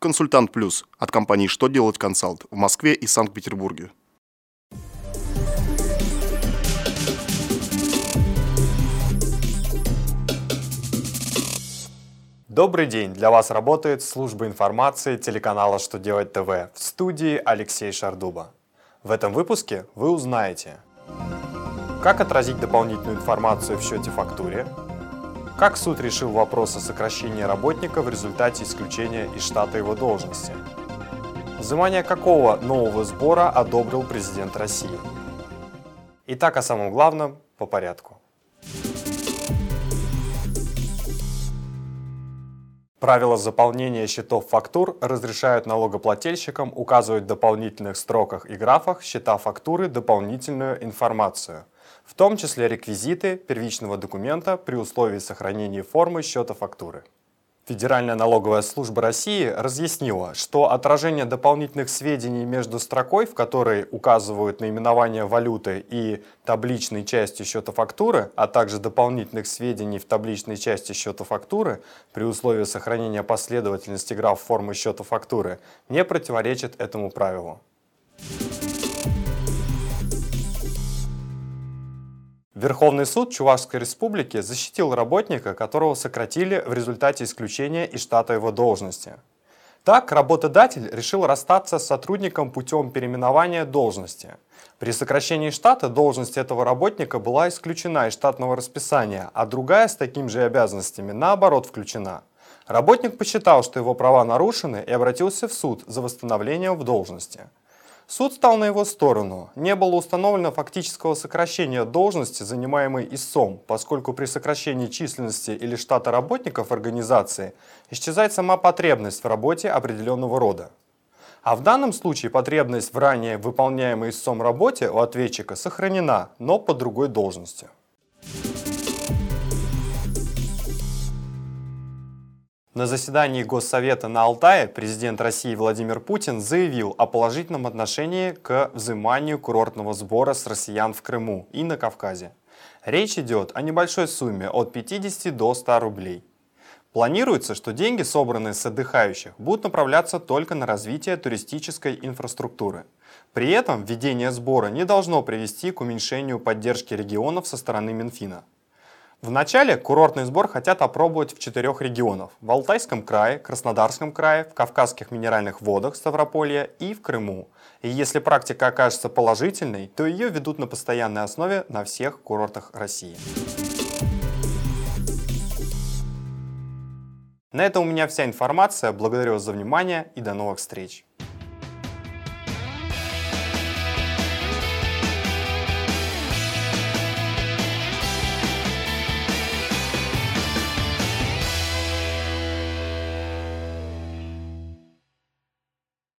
Консультант Плюс от компании «Что делать консалт» в Москве и Санкт-Петербурге. Добрый день! Для вас работает служба информации телеканала «Что делать ТВ» в студии Алексей Шардуба. В этом выпуске вы узнаете, как отразить дополнительную информацию в счете-фактуре, как суд решил вопрос о сокращении работника в результате исключения из штата его должности, взимание какого нового сбора одобрил президент России. Итак, о самом главном по порядку. Правила заполнения счетов фактур разрешают налогоплательщикам указывать в дополнительных строках и графах счета фактуры дополнительную информацию, в том числе реквизиты первичного документа при условии сохранения формы счета фактуры. Федеральная налоговая служба России разъяснила, что отражение дополнительных сведений между строкой, в которой указывают наименование валюты и табличной части счета фактуры, а также дополнительных сведений в табличной части счета фактуры при условии сохранения последовательности граф формы счета фактуры, не противоречит этому правилу. Верховный суд Чувашской республики защитил работника, которого сократили в результате исключения из штата его должности. Так, работодатель решил расстаться с сотрудником путем переименования должности. При сокращении штата должность этого работника была исключена из штатного расписания, а другая с такими же обязанностями наоборот включена. Работник посчитал, что его права нарушены и обратился в суд за восстановлением в должности. Суд стал на его сторону. Не было установлено фактического сокращения должности, занимаемой ИСОМ, поскольку при сокращении численности или штата работников организации исчезает сама потребность в работе определенного рода. А в данном случае потребность в ранее выполняемой ИСОМ работе у ответчика сохранена, но по другой должности. На заседании Госсовета на Алтае президент России Владимир Путин заявил о положительном отношении к взиманию курортного сбора с россиян в Крыму и на Кавказе. Речь идет о небольшой сумме от 50 до 100 рублей. Планируется, что деньги, собранные с отдыхающих, будут направляться только на развитие туристической инфраструктуры. При этом введение сбора не должно привести к уменьшению поддержки регионов со стороны Минфина. Вначале курортный сбор хотят опробовать в четырех регионах. В Алтайском крае, Краснодарском крае, в Кавказских минеральных водах Ставрополья и в Крыму. И если практика окажется положительной, то ее ведут на постоянной основе на всех курортах России. На этом у меня вся информация. Благодарю вас за внимание и до новых встреч.